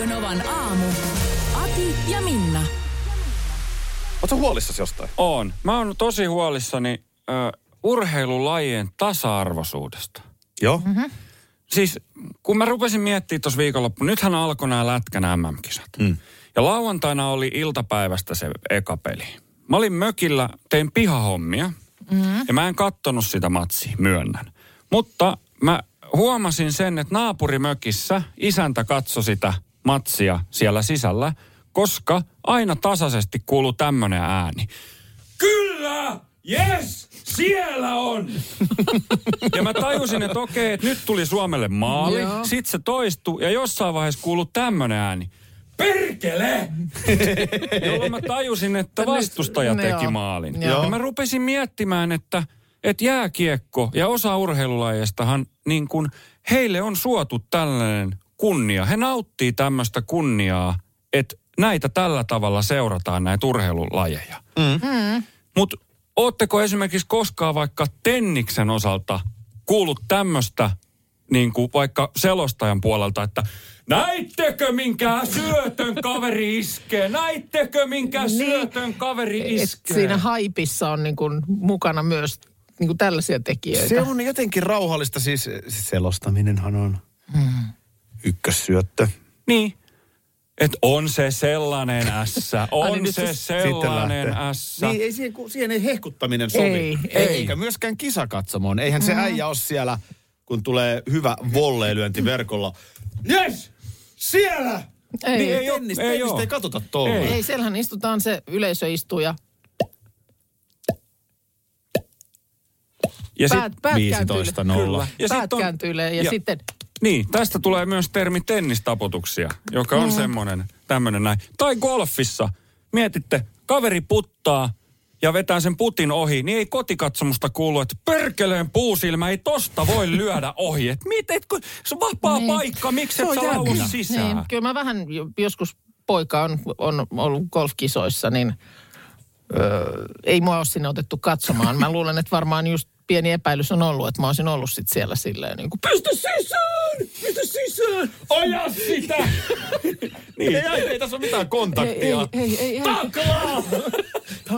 Radio Novan aamu. Ati ja Minna. Oletko huolissasi jostain? On. Mä oon tosi huolissani ö, urheilulajien tasa-arvoisuudesta. Joo. Mm-hmm. Siis kun mä rupesin miettimään tuossa viikonloppu, nythän alkoi nämä lätkän MM-kisat. Mm. Ja lauantaina oli iltapäivästä se eka peli. Mä olin mökillä, tein pihahommia mm-hmm. ja mä en kattonut sitä matsia, myönnän. Mutta mä huomasin sen, että naapurimökissä isäntä katsoi sitä matsia siellä sisällä, koska aina tasaisesti kuuluu tämmöinen ääni. Kyllä! Yes! Siellä on! ja mä tajusin, että okei, että nyt tuli Suomelle maali. Joo. Sitten se toistui ja jossain vaiheessa kuului tämmöinen ääni. Perkele! Jolloin mä tajusin, että vastustaja No teki joo. maalin. Joo. Ja mä rupesin miettimään, että, että jääkiekko ja osa urheilulajeistahan niin kuin, heille on suotu tällainen kunnia. He nauttii tämmöistä kunniaa, että näitä tällä tavalla seurataan näitä urheilulajeja. Mm. Mutta ootteko esimerkiksi koskaan vaikka Tenniksen osalta kuullut tämmöistä niin kuin vaikka selostajan puolelta, että näittekö minkä syötön kaveri iskee? Näittekö minkä syötön kaveri Et iskee? siinä haipissa on niin kuin mukana myös niin kuin tällaisia tekijöitä. Se on jotenkin rauhallista, siis selostaminenhan on ykkössyöttö. Niin. Et on se sellainen ässä, on niin se se- sellainen ässä. Niin, ei siihen, siihen ei hehkuttaminen sovi. Ei, ei. Eikä myöskään kisakatsomoon. Eihän se äijä ole siellä, kun tulee hyvä volleilyönti verkolla. Yes! Siellä! Ei, niin, ei, ei, tennis, ei oo. ei katsota tuolla. Ei. ei, siellähän istutaan se yleisö istuu ja Ja sit- päät, päät 15 nolla. Kyllä. Ja Ja päät sit on- ja, ja- sitten Niin, tästä tulee myös termi tennistaputuksia, joka on semmoinen, tämmöinen näin. Tai golfissa, mietitte, kaveri puttaa ja vetää sen putin ohi, niin ei kotikatsomusta kuulu, että perkeleen puusilmä ei tosta voi lyödä ohi. Et miten, kun se on vapaa Niin. paikka, miksi Se et sä sisään? Niin, kyllä mä vähän jo- joskus poika on, on ollut golfkisoissa, niin öö, ei mua ole sinne otettu katsomaan. Mä luulen, että varmaan just pieni epäilys on ollut, että mä olisin ollut sit siellä silleen niin kuin, pistä sisään, pistä sisään. Oja sitä! Niin. Ei, ei, ei tässä ole mitään kontaktia. ei, ei, ei, ei. Taklaa!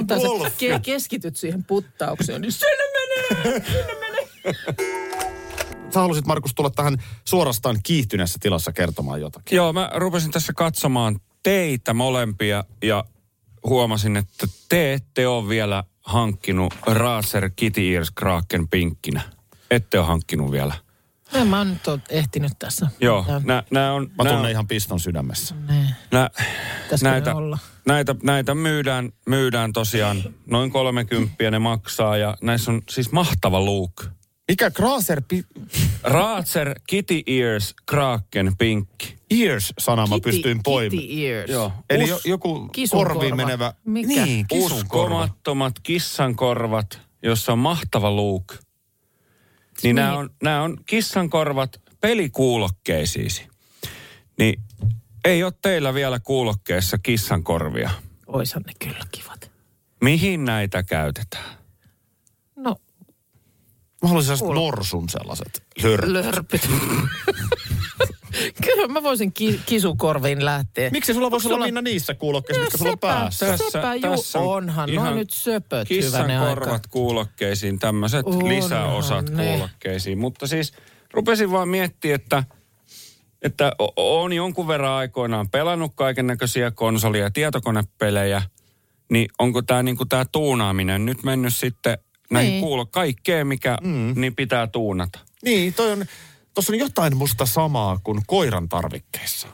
Tai sä golf. ke- keskityt siihen puttaukseen, niin sinne menee, sinne menee. Sä halusit, Markus, tulla tähän suorastaan kiihtyneessä tilassa kertomaan jotakin. Joo, mä rupesin tässä katsomaan teitä molempia ja huomasin, että te ette ole vielä hankkinut Razer Kitty Ears Kraken pinkkinä. Ette ole hankkinut vielä. En mä oon nyt ole ehtinyt tässä. Joo, nä, nää on, Mä tunnen ihan piston sydämessä. Nä, pitäisikö näitä, olla? näitä, näitä myydään, myydään tosiaan noin 30 ne maksaa ja näissä on siis mahtava look. Mikä Graser pi- Razer Kitty Ears Kraken pinkki. Ears-sana mä pystyin poimimaan. Kitty ears. Joo. Eli Us- jo, joku korviin menevä... Mikä? Niin, korva. Uskomattomat kissankorvat, jossa on mahtava look. Niin nämä on, nämä on kissankorvat pelikuulokkeisiisi. Niin ei ole teillä vielä kuulokkeessa kissankorvia. Oishan ne kyllä kivat. Mihin näitä käytetään? Mä haluaisin sellaiset norsun sellaiset. Lör. lörpyt. kyllä mä voisin ki- kisukorviin lähteä. Miksi sulla voisi olla Minna niissä kuulokkeissa, No mitkä sulla on sepä- päässä? Tässä- sepä ju- tässä on onhan. No ihan nyt söpöt, Kissan hyvänen aika. korvat kuulokkeisiin, tämmöiset lisäosat ne. kuulokkeisiin. Mutta siis rupesin vaan miettimään, että, että on jonkun verran aikoinaan pelannut kaiken näköisiä konsolia ja tietokonepelejä, niin onko tämä niinku tää tuunaaminen nyt mennyt sitten näihin Niin. kuulo, kaikkeen mikä mm. niin pitää tuunata. Niin, toi on, tossa on jotain musta samaa kuin koiran tarvikkeissa.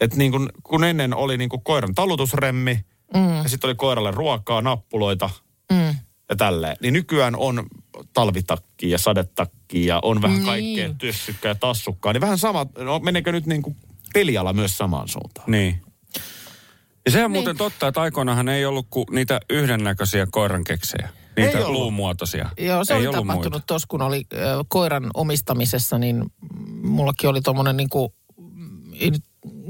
Et niin kun, kun ennen oli niin kun koiran talutusremmi, mm. ja sitten oli koiralle ruokaa, nappuloita Mm. ja tälleen. Niin nykyään on talvitakki ja sadetakki ja on vähän Niin. kaikkea tössykkä ja tassukkaa. Niin vähän sama, no meneekö nyt niin kuin peliala myös samaan suuntaan. Niin. Ja se on niin. muuten totta, että aikoinaanhan ei ollut kuin niitä yhdennäköisiä koirankeksejä. Niitä Ei ollut. luumuotoisia. Joo, se ei oli tapahtunut tuossa, kun oli ö, koiran omistamisessa, niin mullakin oli tuommoinen niin kuin,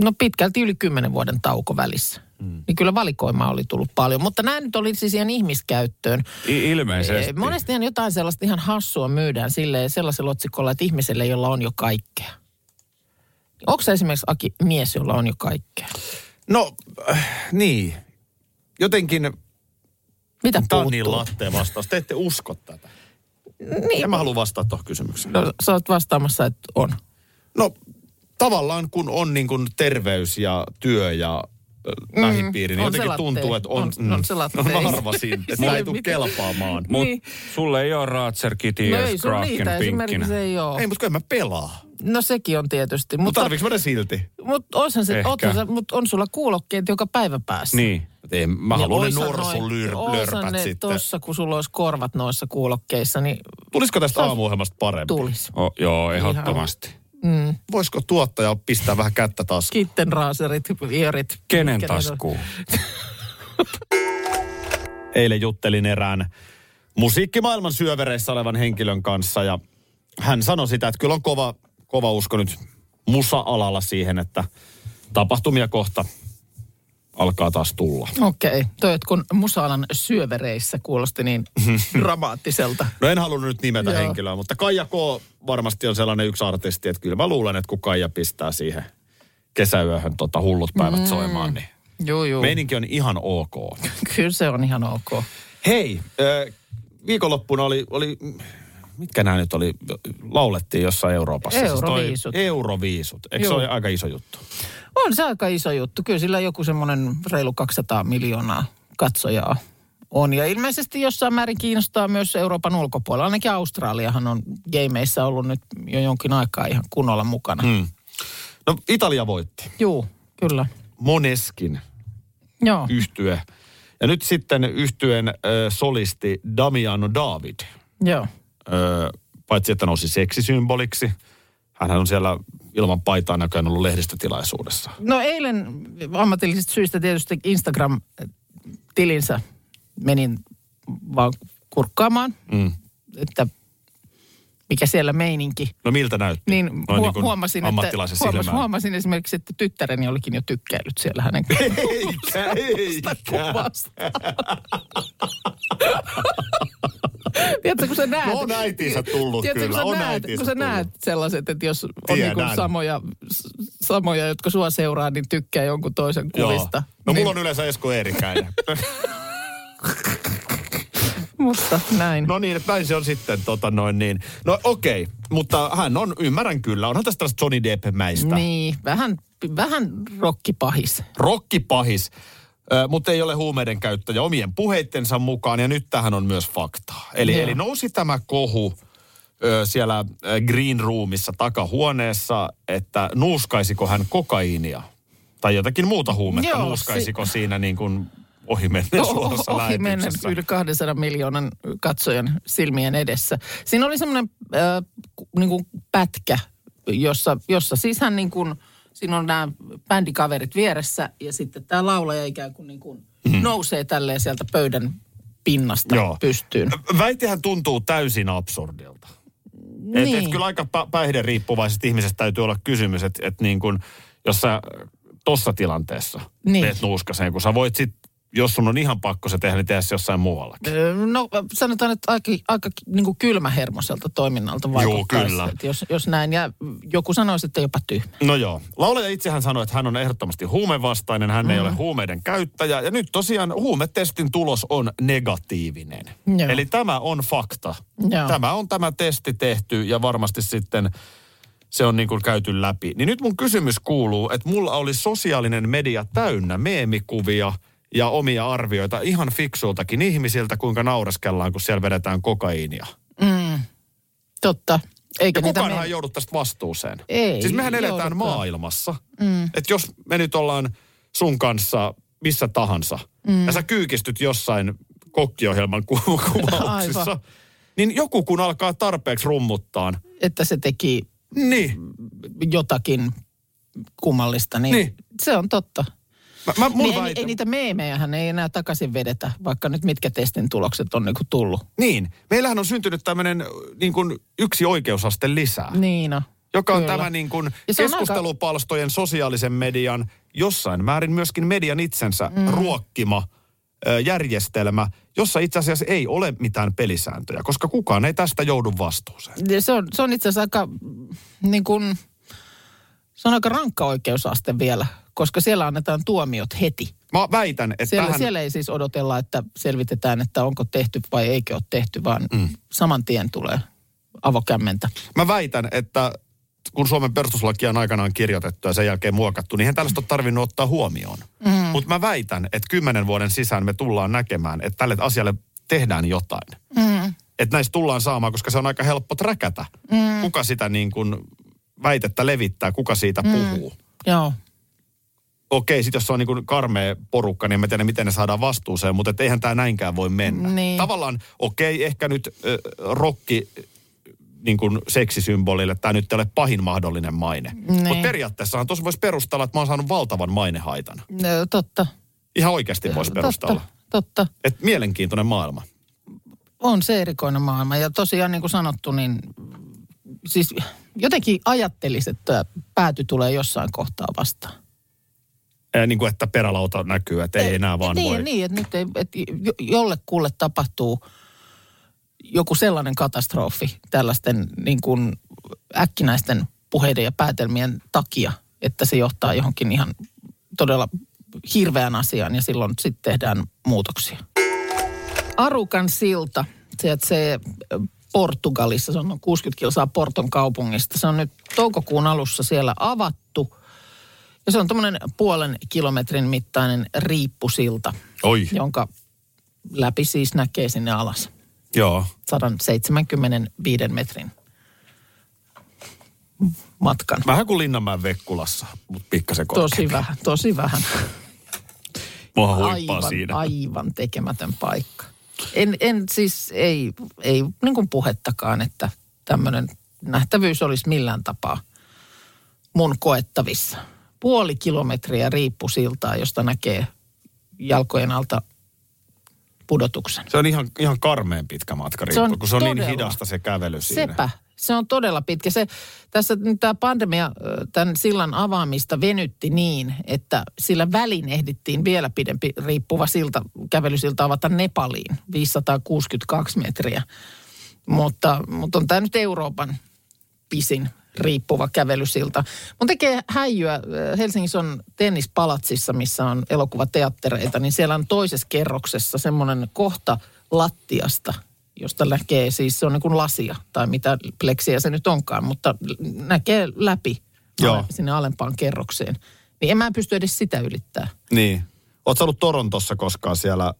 no pitkälti yli kymmenen vuoden tauko välissä. Mm. Niin kyllä valikoimaa oli tullut paljon, mutta nämä nyt oli siis ihan ihmiskäyttöön. I- ilmeisesti. Monestihan jotain sellaista ihan hassua myydään silleen sellaisella otsikolla, että ihmiselle, jolla on jo kaikkea. Onko se esimerkiksi Aki mies, jolla on jo kaikkea? No, äh, niin. Jotenkin Mitä Tämä on niin latteen vastaus. Te ette usko tätä. Niin, En mä halua vastata tuohon kysymykseen. no, sä oot vastaamassa, että on. No tavallaan kun on niin kuin terveys ja työ ja mm, lähipiiri, niin on jotenkin tuntuu, että on... On- on se latte. No mä arvasin, että mä ei tule kelpaamaan. Mut Niin. sulle ei ole Ratser, Kitty No ja ei sun esimerkiksi pinkkinä. ei ole. Ei, mutta kyllä mä pelaa. No sekin on tietysti. Mutta Mutta, tarviiks mä ne silti? mutta, se, sä, mutta on sulla kuulokkeet joka päivä päässä. Niin. Ei, mä Ja haluan ne norsun lyr, lörpät ne sitten. Tossa, kun sulla olisi korvat noissa kuulokkeissa, niin Tulisiko tästä aamuohjelmasta parempi? tulisi. O, joo, ehdottomasti. Voisiko tuottaja pistää vähän kättä taas? Kittenraaserit, iorit. Kenen mitkä ne on. taskuun? Eilen juttelin erään musiikkimaailman syövereissä olevan henkilön kanssa ja hän sanoi sitä, että kyllä on kova, kova usko nyt musa-alalla siihen, että tapahtumia kohta alkaa taas tulla. Okei, toi, että kun musaalan syövereissä kuulosti niin dramaattiselta. No en halunnut nyt nimetä Joo. henkilöä, mutta Kaija K. varmasti on sellainen yksi artisti, että kyllä mä luulen, että kun Kaija pistää siihen kesäyöhön tota hullut päivät mm. soimaan, niin Juu, juu. meininki on ihan ok. Kyllä se on ihan ok. Hei, viikonloppuna oli, oli, mitkä nämä nyt oli, laulettiin jossain Euroopassa. Siis toi Euroviisut. Euroviisut. Eikö se Joo. ole aika iso juttu? On se aika iso juttu. Kyllä sillä joku semmoinen reilu 200 miljoonaa katsojaa on. Ja ilmeisesti jossain määrin kiinnostaa myös Euroopan ulkopuolella. Ainakin Australiahan on gameissa ollut nyt jo jonkin aikaa ihan kunnolla mukana. Mm. No Italia voitti. Juu, kyllä. Moneskin Joo. yhtye. Ja nyt sitten yhtyeen äh, solisti Damiano David. Joo. Paitsi että nousi seksisymboliksi. Hänhän on siellä ilman paitaa näköjään ollut lehdistötilaisuudessa. No eilen ammatillisista syistä tietysti Instagram-tilinsä menin vaan kurkkaamaan, Mm. että mikä siellä meininki. No miltä näytti? Niin, Noin huo- niin huomasin, että, ammattilaisen huomas, silmään. huomasin esimerkiksi, että tyttäreni olikin jo tykkäillyt siellä hänen Eikä, eikä. kuvasta. Tiedätkö, kun sä näet... No on äitinsä tullut Tiedätkö, kyllä, kun on sä näet, kun sä näet sellaiset, että jos on Tiedän. niin samoja, samoja, jotka sua seuraa, niin tykkää jonkun toisen kuvista. No niin, mulla on yleensä Esko Eerikäinen. Musta näin. no niin, näin se on sitten tota noin niin. No okei, okay, mutta hän on, ymmärrän kyllä, onhan tästä tällaista Johnny Depp-mäistä. Niin, vähän, vähän rokkipahis. Rokkipahis, mutta ei ole huumeiden käyttäjä omien puheittensa mukaan, ja nyt tähän on myös faktaa. Eli, Joo. eli nousi tämä kohu ö, siellä Green Roomissa takahuoneessa, että nuuskaisiko hän kokaiinia tai jotakin muuta huumetta, Joo, nuuskaisiko siinä niin kuin ohi mennessä O- suorassa ohi mennä lähetyksessä. yli 200 miljoonan katsojan silmien edessä. Siinä oli semmoinen äh, niin kuin pätkä, jossa, jossa siis hän niin kuin, siinä on nämä bändikaverit vieressä ja sitten tämä laulaja ikään kuin, niin kuin mm. nousee tälleen sieltä pöydän pinnasta. Joo. pystyyn. Väitehän tuntuu täysin absurdilta. Et, Niin. et kyllä aika pä- päihderiippuvaisesta ihmisestä täytyy olla kysymys, että et niin kuin, jos sä tossa tilanteessa Niin. niin. teet nuuskaseen, kun sä voit sit, jos sun on ihan pakko se tehdä, niin tehdä se jossain muuallakin. No sanotaan, että aika, aika niin kuin kylmähermoselta toiminnalta vaikuttaisi. kyllä. että Jos, jos näin, ja joku sanoisi, että jopa tyhmä. No joo. Laulaja itsehän sanoi, että hän on ehdottomasti huumevastainen, hän mm. ei ole huumeiden käyttäjä. Ja nyt tosiaan huumetestin tulos on negatiivinen. Joo. Eli tämä on fakta. Joo. Tämä on tämä testi tehty ja varmasti sitten se on niin kuin käyty läpi. Niin nyt mun kysymys kuuluu, että mulla oli sosiaalinen media täynnä meemikuvia ja omia arvioita ihan fiksuiltakin ihmisiltä, kuinka naureskellaan, kun siellä vedetään kokaiinia. Totta. Eikä Ja kukaanhan me- ei joudu tästä vastuuseen. Ei Siis mehän eletään joudukaan. maailmassa. Mm. Että jos me nyt ollaan sun kanssa missä tahansa, mm. ja sä kyykistyt jossain kokkiohjelman ku- kuvauksissa, Aivan. niin joku kun alkaa tarpeeksi rummuttaan, että se teki niin, jotakin kummallista, niin, Niin. se on totta. Mä, mä, mun Niin ei, ei niitä meemejähän ei enää takaisin vedetä, vaikka nyt mitkä testin tulokset on niinku tullut. Niin. Meillähän on syntynyt tämmöinen niin kuin yksi oikeusaste lisää. Niin no. joka on Kyllä. tämä niin kuin aika- keskustelupalstojen, sosiaalisen median, jossain määrin myöskin median itsensä mm. ruokkima ö, järjestelmä, jossa itse asiassa ei ole mitään pelisääntöjä, koska kukaan ei tästä joudu vastuuseen. Se on, se on itse asiassa aika, mm, niin kuin, se on aika rankka oikeusaste vielä, koska siellä annetaan tuomiot heti. Mä väitän, että Siellä, tähän... siellä ei siis odotella, että selvitetään, että onko tehty vai eikö ole tehty, vaan mm. saman tien tulee avokämmentä. Mä väitän, että kun Suomen perustuslakia on aikanaan kirjoitettu ja sen jälkeen muokattu, niin eihän tällaista ole tarvinnut ottaa huomioon. Mm. Mutta mä väitän, että kymmenen vuoden sisään me tullaan näkemään, että tälle asialle tehdään jotain. Mm. Että näistä tullaan saamaan, koska se on aika helppo träkätä. Mm. Kuka sitä niin kuin väitettä levittää, kuka siitä mm. puhuu. Joo. Okei, sitten jos se on niin karmea porukka, niin en tiedä, miten ne saadaan vastuuseen, mutta et eihän tämä näinkään voi mennä. Niin. Tavallaan, okei, ehkä nyt äh, rokki niin kuin seksisymbolille tämä nyt ei ole pahin mahdollinen maine. Niin. Mutta periaatteessahan tuossa voisi perustella, että mä oon saanut valtavan mainehaitan. Ö, Totta. Ihan oikeasti voisi perustella. Totta, totta. Että mielenkiintoinen maailma. On se erikoinen maailma. Ja tosiaan niin kuin sanottu, niin siis jotenkin ajattelisi, että pääty tulee jossain kohtaa vastaan. Niin kuin, että perälauta näkyy, että ei enää vaan niin, voi. Niin, että nyt ei, että jo- jollekulle tapahtuu joku sellainen katastrofi tällaisten niin kuin äkkinäisten puheiden ja päätelmien takia, että se johtaa johonkin ihan todella hirveän asiaan ja silloin sitten tehdään muutoksia. Arukan silta, se, se Portugalissa, se on noin 60 kilsaa Porton kaupungista. Se on nyt toukokuun alussa siellä avattu. Ja se on tuommoinen puolen kilometrin mittainen riippusilta, Oi, jonka läpi siis näkee sinne alas. joo. 175 metrin matkan. Vähän kuin Linnanmäen Vekkulassa, mutta pikkasen Tosi korkeampi. vähän, tosi vähän. Mua aivan, siinä. aivan tekemätön paikka. En, en siis, ei, ei niin kuin puhettakaan, että tämmöinen nähtävyys olisi millään tapaa mun koettavissa. Puoli kilometriä riippusiltaa, josta näkee jalkojen alta pudotuksen. Se on ihan, ihan karmeen pitkä matka, Se on riippu, kun se on niin todella. hidasta se kävely siinä. Sepä. Se on todella pitkä. Se, tässä nyt tämä pandemia tämän sillan avaamista venytti niin, että sillä välin ehdittiin vielä pidempi riippuva silta, kävelysilta avata Nepaliin, 562 metriä. Mutta, mutta on tämä nyt Euroopan pisin riippuva kävelysilta. Mun tekee häijyä, ö, Helsingissä on tennispalatsissa, missä on elokuvateattereita, niin siellä on toisessa kerroksessa semmoinen kohta lattiasta, josta näkee siis, se on niin kuin lasia tai mitä pleksiä se nyt onkaan, mutta näkee läpi Joo. sinne alempaan kerrokseen. Niin en mä pysty edes sitä ylittää. Niin. Oletko ollut Torontossa koskaan siellä,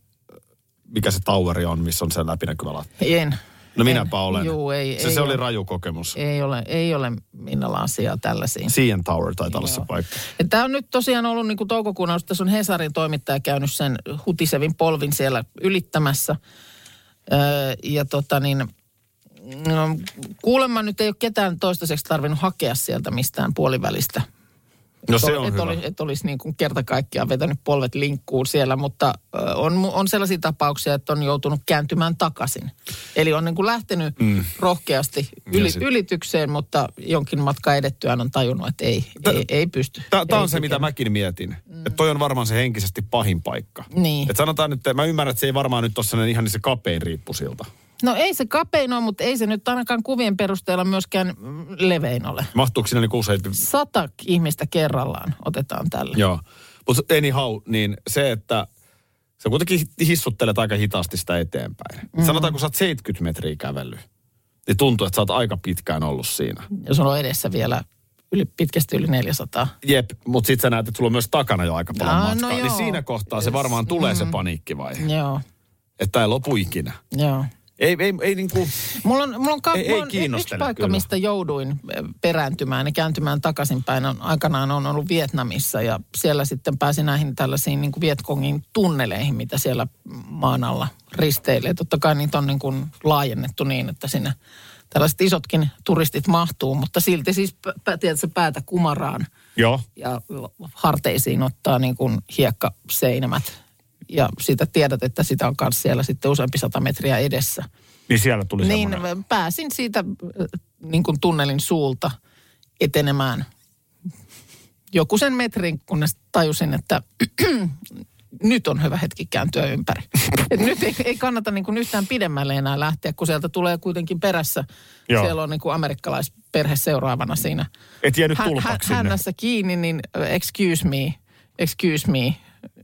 mikä se toweri on, missä on se läpinäkyvä lattia? En. No en. minäpä olen. Juu, ei, se, ei se ole, oli raju kokemus. Ei ole, ei ole Minnalla asiaa tällaisiin. CN Tower taitaa olla se paikka. Tämä on nyt tosiaan ollut niin kuin toukokuun alusta, tässä on Hesarin toimittaja käynyt sen hutisevin polvin siellä ylittämässä. Öö, ja tota niin, no, kuulemma nyt ei ole ketään toistaiseksi tarvinnut hakea sieltä mistään puolivälistä. No se on et hyvä. Oli, et olisi niin kuin kerta kaikkiaan vetänyt polvet linkkuun siellä, mutta on, on sellaisia tapauksia, että on joutunut kääntymään takaisin. Eli on niin kuin lähtenyt mm. rohkeasti yli, sit- ylitykseen, mutta jonkin matka edettyään on tajunnut, että ei, ei, ei pysty. Tämä on se, mitä mäkin mietin. Mm. Että toi on varmaan se henkisesti pahin paikka. Niin. Et sanotaan nyt, että mä ymmärrän, että se ei varmaan nyt ole ihan niin se kapein riippusilta. No ei se kapein ole, mutta ei se nyt ainakaan kuvien perusteella myöskään mm, levein ole. Mahtuuko siinä niin usein? Sata ihmistä kerrallaan otetaan tällä. Joo. Mutta anyhow, niin se, että sä kuitenkin hissuttelet aika hitaasti sitä eteenpäin. Mm. Sanotaan, kun sä oot 70 metriä kävellyt, niin tuntuu, että sä oot aika pitkään ollut siinä. Jos on edessä vielä yli, pitkästi yli 400. Jep, mutta sit sä näet, että sulla on myös takana jo aika paljon Aa, no matkaa. niin joo. siinä kohtaa se varmaan tulee se paniikkivaihe. Joo, Että ei lopu ikinä. joo. Ei, ei, ei niinku... Mulla on, mulla on, ka- Ei- ei mulla on yksi kiinnostele paikka, kyllä. mistä jouduin eh, perääntymään ja kääntymään takaisinpäin. On, aikanaan on ollut Vietnamissa ja siellä sitten pääsin näihin tällaisiin niin kuin Vietkongin tunneleihin, mitä siellä maan alla risteilee. Totta kai niitä on niin kuin laajennettu niin, että sinne tällaiset isotkin turistit mahtuu, mutta silti siis pä- tiedätkö, päätä kumaraan Joo. ja harteisiin ottaa niin kuin hiekkaseinämät. Ja sitä tiedät, että sitä on myös siellä sitten useampi sata metriä edessä. Niin siellä tuli Niin semmoinen. pääsin siitä äh, niin kuin tunnelin suulta etenemään joku sen metrin, kunnes tajusin, että nyt on hyvä hetki kääntyä ympäri. Et nyt ei, ei kannata niin kuin yhtään pidemmälle enää lähteä, kun sieltä tulee kuitenkin perässä. Joo. Siellä on niin kuin amerikkalaisperhe seuraavana siinä. Et jäänyt Hä- tulpaksi hä- sinne. hännässä kiinni, niin uh, excuse me, excuse me,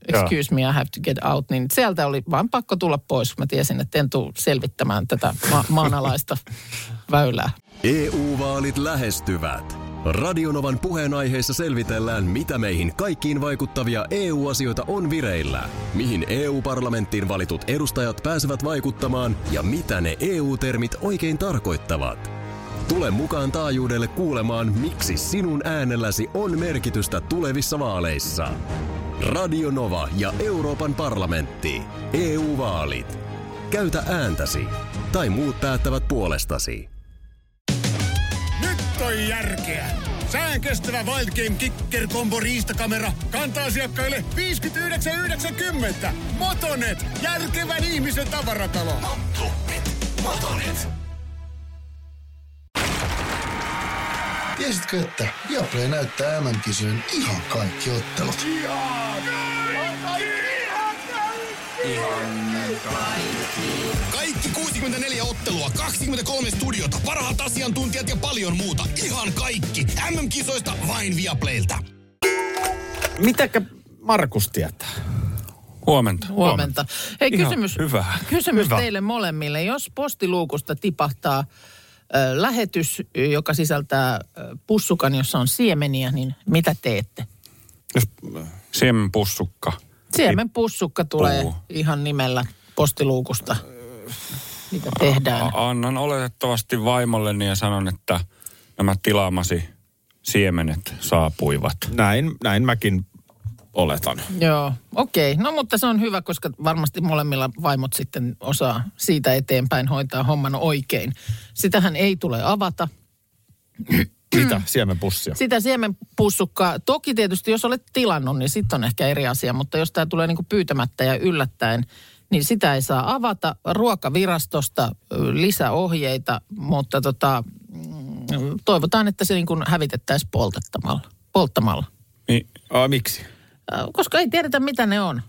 excuse me, I have to get out. Niin sieltä oli vain pakko tulla pois, kun mä tiesin, että en tule selvittämään tätä ma- maanalaista väylää. EU-vaalit lähestyvät. Radionovan puheenaiheessa selvitellään, mitä meihin kaikkiin vaikuttavia EU-asioita on vireillä, mihin EU-parlamenttiin valitut edustajat pääsevät vaikuttamaan ja mitä ne EU-termit oikein tarkoittavat. Tule mukaan taajuudelle kuulemaan, miksi sinun äänelläsi on merkitystä tulevissa vaaleissa. Radio Nova ja Euroopan parlamentti. EU-vaalit. Käytä ääntäsi. Tai muut päättävät puolestasi. Nyt on järkeä. Sään kestävä Wild Game Kicker Combo riistakamera kantaa asiakkaille 59,90. Motonet, järkevän ihmisen tavaratalo. Motonet, Motonet. Tiesitkö, että Viaplay näyttää MM-kisojen ihan kaikki ottelut? Kaikki 64 ottelua, 23 studiota, parhaat asiantuntijat ja paljon muuta. Ihan kaikki. MM-kisoista vain Viaplaylta. Mitäkä Markus tietää? Huomenta. Huomenta. Huomenta. Hei, Ihan kysymys, hyvä. kysymys Hyvä. teille molemmille. Jos postiluukusta tipahtaa lähetys, joka sisältää pussukan, jossa on siemeniä, niin mitä teette? Jos, Siemenpussukka. Siemenpussukka tulee Puu. ihan nimellä postiluukusta. Mitä tehdään? Annan oletettavasti vaimolleni ja sanon, että nämä tilaamasi siemenet saapuivat. näin, näin mäkin oletan. Joo, okei. No mutta se on hyvä, koska varmasti molemmilla vaimot sitten osaa siitä eteenpäin hoitaa homman oikein. Sitähän ei tule avata. Mitä? Siemenpussia. Sitä siemenpussukkaa, toki tietysti jos olet tilannut, niin sitten on ehkä eri asia, mutta jos tämä tulee niinku pyytämättä ja yllättäen, niin sitä ei saa avata. Ruokavirastosta lisäohjeita, mutta tota, mm, toivotaan, että se niinku hävitettäisiin poltettamalla. polttamalla. Niin, Aa, miksi? Äh, Koska ei tiedetä, mitä ne on.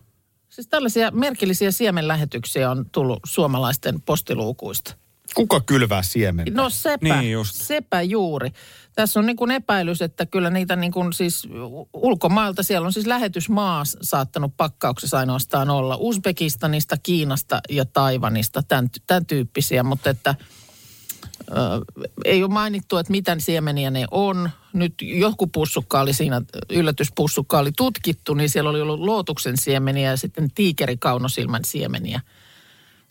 Siis tällaisia merkillisiä siemenlähetyksiä on tullut suomalaisten postiluukuista. Kuka kylvää siemen? No sepä, Niin just. sepä juuri. Tässä on niin kuin epäilys, että kyllä niitä niin kuin siis ulkomailta, siellä on siis lähetysmaa saattanut pakkauksessa ainoastaan olla. Uzbekistanista, Kiinasta ja Taivanista, tämän, tämän tyyppisiä, mutta että ei ole mainittu, että mitä siemeniä ne on. Nyt joku pussukka oli siinä, yllätyspussukka oli tutkittu, niin siellä oli ollut lootuksen siemeniä ja sitten tiikerikaunosilmän siemeniä.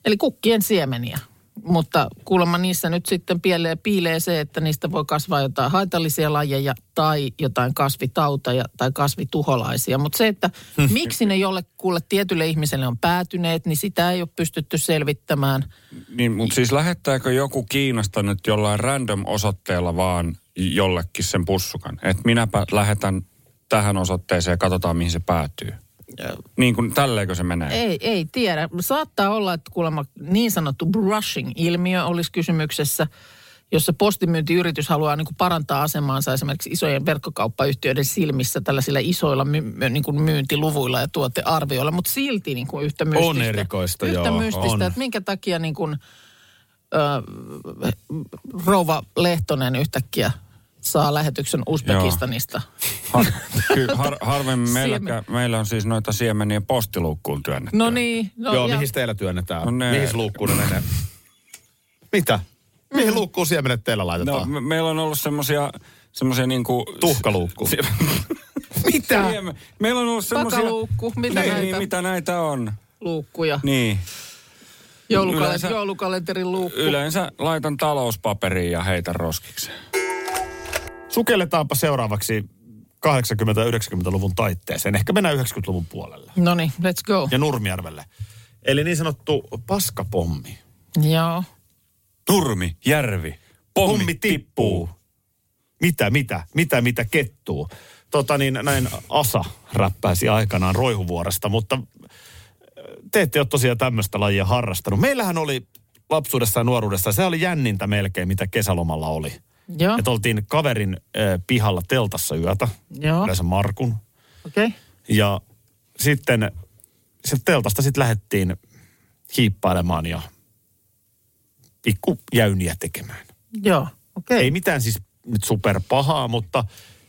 Eli kukkien siemeniä. Mutta kuulemma niissä nyt sitten piilee, piilee se, että niistä voi kasvaa jotain haitallisia lajeja tai jotain kasvitauteja tai kasvituholaisia. Mutta se, että miksi ne jollekulle tietylle ihmiselle on päätyneet, niin sitä ei ole pystytty selvittämään. niin mutta siis lähettääkö joku Kiinasta nyt jollain random osoitteella vaan jollekin sen pussukan? Että minäpä lähetän tähän osoitteeseen ja katsotaan mihin se päätyy. Niin kuin tälleenkö se menee? Ei, ei tiedä. Saattaa olla, että kuulemma niin sanottu brushing-ilmiö olisi kysymyksessä, jossa postimyyntiyritys haluaa niin kuin parantaa asemaansa esimerkiksi isojen verkkokauppayhtiöiden silmissä tällaisilla isoilla my, my- niin kuin myyntiluvuilla ja tuotearvioilla, mutta silti niin kuin yhtä mystistä. On erikoista, yhtä joo, mystistä, on. että minkä takia niin kuin, ö, rouva Lehtonen yhtäkkiä saa lähetyksen Uzbekistanista. Har, ky, har, harvemmin meillä, meillä on siis noita siemeniä postiluukkuun työnnetty. No niin. No, Joo, ja- mihin teillä työnnetään? No ne- Mihin luukkuun ne menee? Mitä? Mihin luukkuun siemenet teillä No, laitetaan? me, meillä on ollut semmosia, semmosia niinku... Tuhkaluukku. Mitä? Siemen- Meillä on ollut semmosia... Pakaluukku, mitä niin, näitä? Niin, mitä näitä on. Luukkuja. Niin. Joulukalent- Yleensä- joulukalenterin luukku. Yleensä laitan talouspaperiin ja heitän roskikseen. Sukelletaanpa seuraavaksi 80-90-luvun taitteeseen. Ehkä mennään 90-luvun puolelle. No niin, let's go. Ja Nurmijärvelle. Eli niin sanottu paskapommi. Joo. Nurmi, järvi, Pommi pommi tippuu. Mitä, mitä, mitä, mitä kettuu. Tota niin, näin Asa räppäisi aikanaan Roihuvuoresta, mutta äh, te ette ole tosiaan tämmöistä lajia harrastanut. Meillähän oli lapsuudessa ja nuoruudessa, se oli jännintä melkein, mitä kesälomalla oli. Joo, Että oltiin kaverin äh, pihalla teltassa yötä, joo, yleensä Markun. okei. Okay. Ja sitten sieltä teltasta sitten lähdettiin hiippailemaan ja pikku jäyniä tekemään. Joo, okei. Ei mitään siis nyt superpahaa, mutta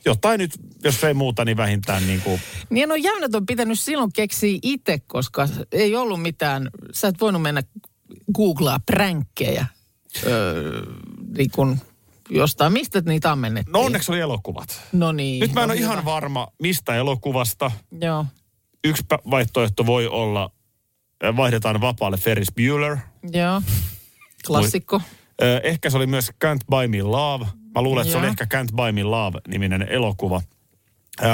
jotain nyt, jos ei muuta, niin vähintään niin kuin, Niin no jäynät on pitänyt silloin keksiä itse, koska ei ollut mitään, sä et voinut mennä googlaa pränkkejä. Öö, niin kun jostain, mistä niitä ammennettiin? no onneksi oli elokuvat. No niin. Nyt mä en no ole ihan hyvä. varma, mistä elokuvasta. Joo, Yksi vaihtoehto voi olla, äh, vaihdetaan vapaalle Ferris Bueller. joo. Klassikko. Ö, Ehkä se oli myös Can't Buy Me Love. Mä luulen, että se oli Joo. ehkä Can't Buy Me Love-niminen elokuva, ö,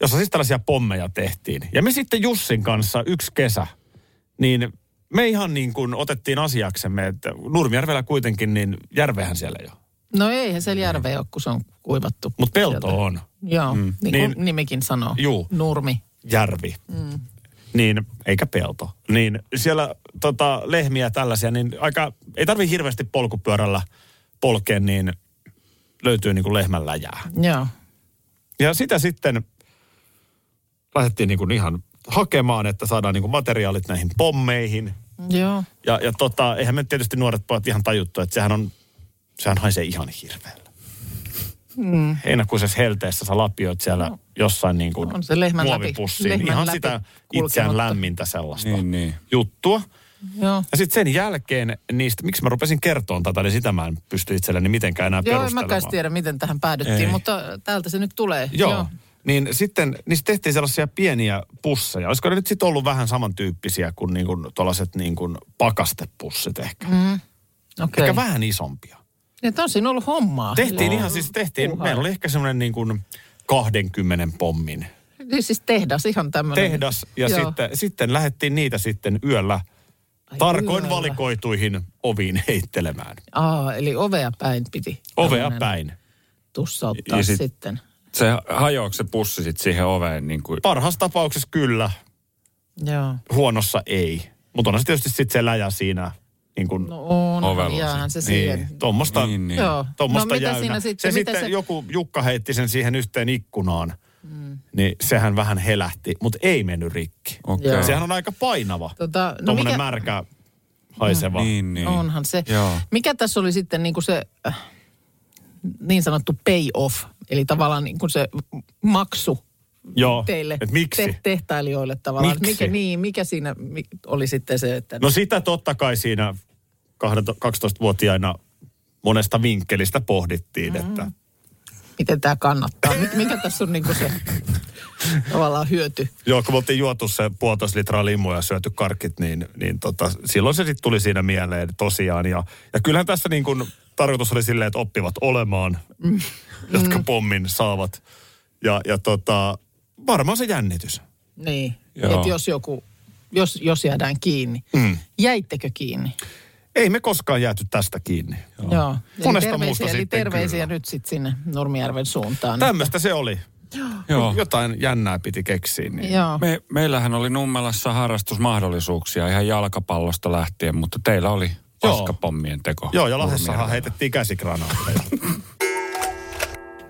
jossa siis tällaisia pommeja tehtiin. Ja me sitten Jussin kanssa yksi kesä, niin me ihan niin kuin otettiin asiaksemme, että Nurmijärvellä kuitenkin, niin järvehän siellä jo. No eihän siellä järveä ole, kun se on kuivattu. Mutta pelto sieltä. on Joo, mm. niin kuin Niin- nimikin sanoo. Juu. Nurmi. järvi. Mm. Niin, eikä pelto. Niin siellä tota, lehmiä tällaisia, niin aika, ei tarvi hirveästi polkupyörällä polkea, niin löytyy niin kuin lehmän läjää. Joo. Ja sitä sitten lähdettiin niin kuin ihan hakemaan, että saadaan niin kuin materiaalit näihin pommeihin. Joo. Ja, ja tota, eihän me tietysti nuoret pojat ihan tajuttu, että sehän on, sehän haisee ihan hirveällä. Mm. Heinäkuisessa helteessä sä lapioit siellä no. jossain niin kuin On se lehmän läpi- muovipussiin. lehmän ihan läpi sitä kulkematta. itseään lämmintä sellaista Niin, niin. juttua. Joo. Ja sitten sen jälkeen niistä, miksi mä rupesin kertomaan tätä, niin sitä mä en pysty itselleni mitenkään enää Joo, en perustelemaan. mäkään tiedä, miten tähän päädyttiin, Ei. mutta täältä se nyt tulee. Joo. Joo. Niin sitten niistä tehtiin sellaisia pieniä pusseja. Olisiko ne nyt sitten ollut vähän samantyyppisiä kuin, niin kuin tuollaiset niin kuin pakastepussit ehkä. Mm. Okei. Ehkä vähän isompia. Että on siinä ollut hommaa. Tehtiin Joo. ihan siis, tehtiin, Puuhaa. meillä oli ehkä semmoinen niin kuin 20 pommin Niin Siis tehdas, ihan tämmöinen. tehdas. Ja Joo. sitten, sitten lähdettiin niitä sitten yöllä tarkoin yöllä. valikoituihin oviin heittelemään. Aa, eli ovea päin piti. Ovea päin. Tussauttaa Ja sit- sitten. Se hajoako se pussi sitten siihen oveen niin kuin... Parhaassa tapauksessa kyllä, Joo. huonossa ei. Mutta on se tietysti sitten se läjä siinä, niin kuin, No on, Ovella jäähän se siihen. niin, tuommoista, Niin, niin. Joo. no mitä jäynä. siinä sitten? se sitten se... joku Jukka heitti sen siihen yhteen ikkunaan, mm. niin sehän vähän helähti, mutta ei mennyt rikki. Joo. Sehän on aika painava, Tota, no tuommoinen mikä- märkä haiseva. Niin, niin. Onhan se. Joo. Mikä tässä oli sitten niin kuin se äh, niin sanottu pay-off, eli tavallaan niin kuin se maksu Joo, teille et miksi? Te- tehtailijoille tavallaan. Miksi? Mikä, niin, mikä siinä oli sitten se, että... No sitä totta kai siinä 12-vuotiaina monesta vinkkelistä pohdittiin, mm. että miten tämä kannattaa? Mik- Mikä tässä on niin kuin se tavallaan hyöty? Joo, kun me oltiin juotu se puolitoista litraa limua ja syöty karkit, niin, niin tota, silloin se sitten tuli siinä mieleen tosiaan. Ja, ja kyllähän tässä niin kuin tarkoitus oli silleen, että oppivat olemaan, mm. jotka pommin saavat. Ja, ja tota, varmaan se jännitys. Niin, että jos joku, jos, jos jäädään kiinni. Mm. Jäittekö kiinni? Ei me koskaan jääty tästä kiinni. Joo. Joo. Eli terveisiä, eli terveisiä kyllä. nyt sitten sinne Nurmijärven suuntaan. Tämmöistä se oli. Joo. Jotain jännää piti keksiä. Niin. Joo. Me, meillähän oli Nummelassa harrastusmahdollisuuksia ihan jalkapallosta lähtien, mutta teillä oli paskapommien teko. Joo, ja Lahdessahan heitettiin käsikranaatteja.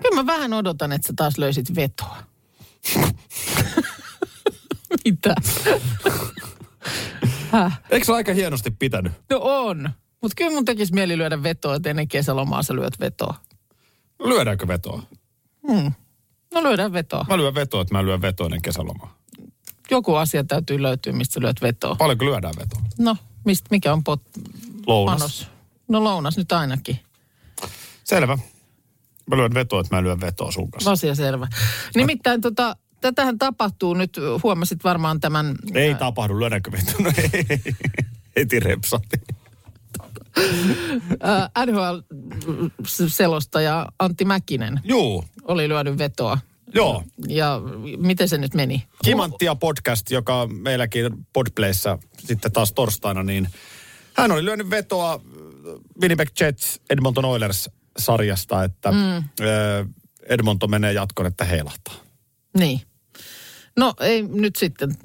Kyllä mä vähän odotan, että sä taas löysit vetoa. Mitä? Eikö se aika hienosti pitänyt? No on. Mutta kyllä mun tekisi mieli lyödä vetoa, että ennen kesälomaa sä lyöt vetoa. Lyödäänkö vetoa? No lyödään vetoa. Mä lyön vetoa, että mä lyön vetoa ennen kesälomaa. Joku asia täytyy löytyä, mistä lyöt vetoa. Paljonko lyödään vetoa? No, mistä, mikä on pot, Lounas. panos? No lounas nyt ainakin. Selvä. Mä lyön vetoa, että mä lyön vetoa sun kanssa. Asia selvä. Nimittäin tota, tätähän tapahtuu nyt, huomasit varmaan tämän... Ei tapahdu, lyödäänkö vetoa? No ei. Heti repsatti. Äh, NHL-selostaja Antti Mäkinen Juu, oli lyönyt vetoa. joo. Ja miten se nyt meni? Kimanttia podcast, joka meilläkin Podplayssä sitten taas torstaina, niin hän oli lyönyt vetoa Winnipeg Jets Edmonton Oilers sarjasta, että mm. Edmonton menee jatkoon, että heilahtaa. Niin. No ei nyt sitten,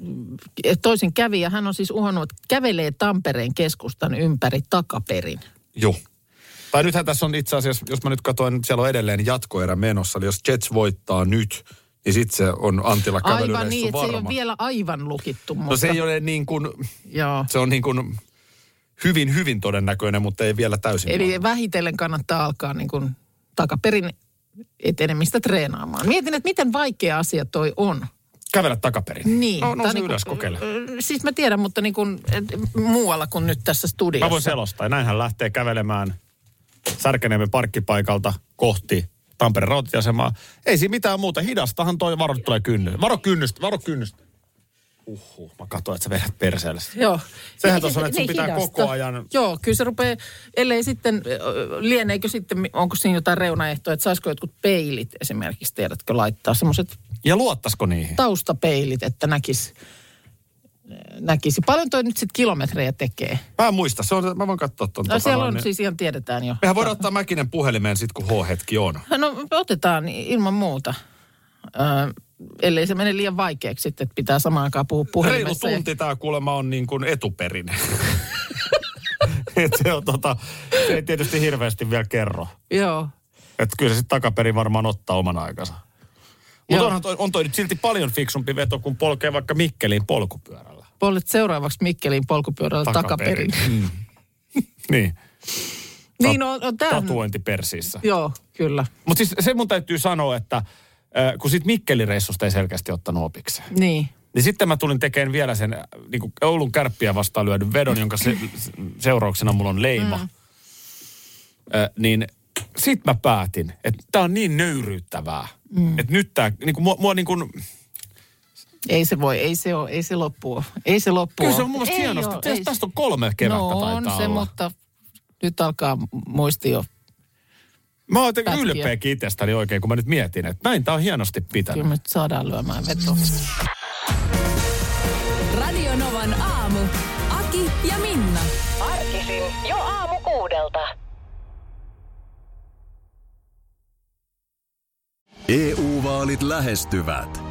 toisin kävi ja hän on siis uhannut, että kävelee Tampereen keskustan ympäri takaperin. Joo. Tai nythän tässä on itse asiassa, jos mä nyt katsoin, siellä on edelleen jatkoerä menossa. Eli jos Jets voittaa nyt, niin sitten se on Antilla kävelyreissu Aivan niin, että se ei ole vielä aivan lukittu, mutta... No se ei ole niin kuin, Joo. se on niin kuin hyvin, hyvin todennäköinen, mutta ei vielä täysin Eli varma. vähitellen kannattaa alkaa niin kuin takaperin etenemistä treenaamaan. Mietin, että miten vaikea asia toi on. Kävellä takaperin. Niin. No, nouse niin ylös, kokeile. Siis mä tiedän, mutta niin kuin, et, muualla kuin nyt tässä studiossa. Mä voin selostaa. Näinhän lähtee kävelemään Särkeniemen parkkipaikalta kohti Tampereen rautatieasemaa. Ei siinä mitään muuta. Hidastahan toi varo tulee kynnys. Varo kynnystä, varo kynnystä. Uhuh, mä katsoin, että sä vedät perseelle. Joo. Sehän Niin, tuossa on, että sun niin pitää hidasta. koko ajan- Joo, kyllä se rupeaa, ellei sitten, lieneekö sitten, onko siinä jotain reunaehtoja, että saisiko jotkut peilit esimerkiksi, tiedätkö, laittaa semmoiset Ja luottaisiko niihin? taustapeilit, että näkisi, näkisi. Paljon toi nyt sitten kilometrejä tekee? Mä en muista. Se on, mä voin katsoa ton. No siellä on siis ihan tiedetään jo. Mehän voidaan ottaa Mäkinen puhelimeen sit, kun H-hetki on. No otetaan ilman muuta. Ö, ellei se mene liian vaikeaksi sitten, että pitää samaan aikaan puhua Reilu puhelimessa. ja- tunti tää kuulemma on niin kuin etuperin. Et se, on tota, se ei tietysti hirveästi vielä kerro. Joo. Että kyllä se sitten takaperin varmaan ottaa oman aikansa. Mutta onhan toi, on toi nyt silti paljon fiksumpi veto, kun polkee vaikka Mikkeliin polkupyörällä. Pollet seuraavaksi Mikkeliin polkupyörällä takaperin. Mm. niin, Niin on, on tämä. tatuointi persiissä. Joo, kyllä. Mutta siis se mun täytyy sanoa, että äh, kun sit Mikkelireissusta ei selkeästi ottanut opikseen. Niin. Niin sitten mä tulin tekemään vielä sen äh, niin kuin Oulun kärppiä vastaan lyödyn vedon, jonka se, seurauksena mulla on leima. Mm. Äh, niin sit mä päätin, että tää on niin nöyryyttävää. Mm. Että nyt tää, niin kuin mua, mua niin kuin, Ei se voi, ei se ole, ei se loppu Ei se loppu kyllä se on mun mielestä hienosti. oo, Tästä, on kolme kevättä no taitaa on se, olla. mutta nyt alkaa muisti jo. Mä oon jotenkin ylpeäkin itsestäni oikein, kun mä nyt mietin, että näin tää on hienosti pitänyt. Kyllä me nyt saadaan lyömään vetoa. Radio Novan aamu. Aki ja Minna. Arkisin jo aamu kuudelta. EU-vaalit lähestyvät.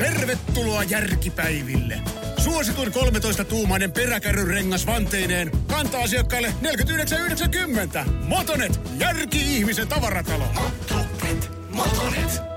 Tervetuloa järkipäiville. Suosituin 13-tuumainen peräkärryrengas vanteineen kantaa asiakkaille 49,90. Motonet, järki-ihmisen tavaratalo. Motonet, motonet.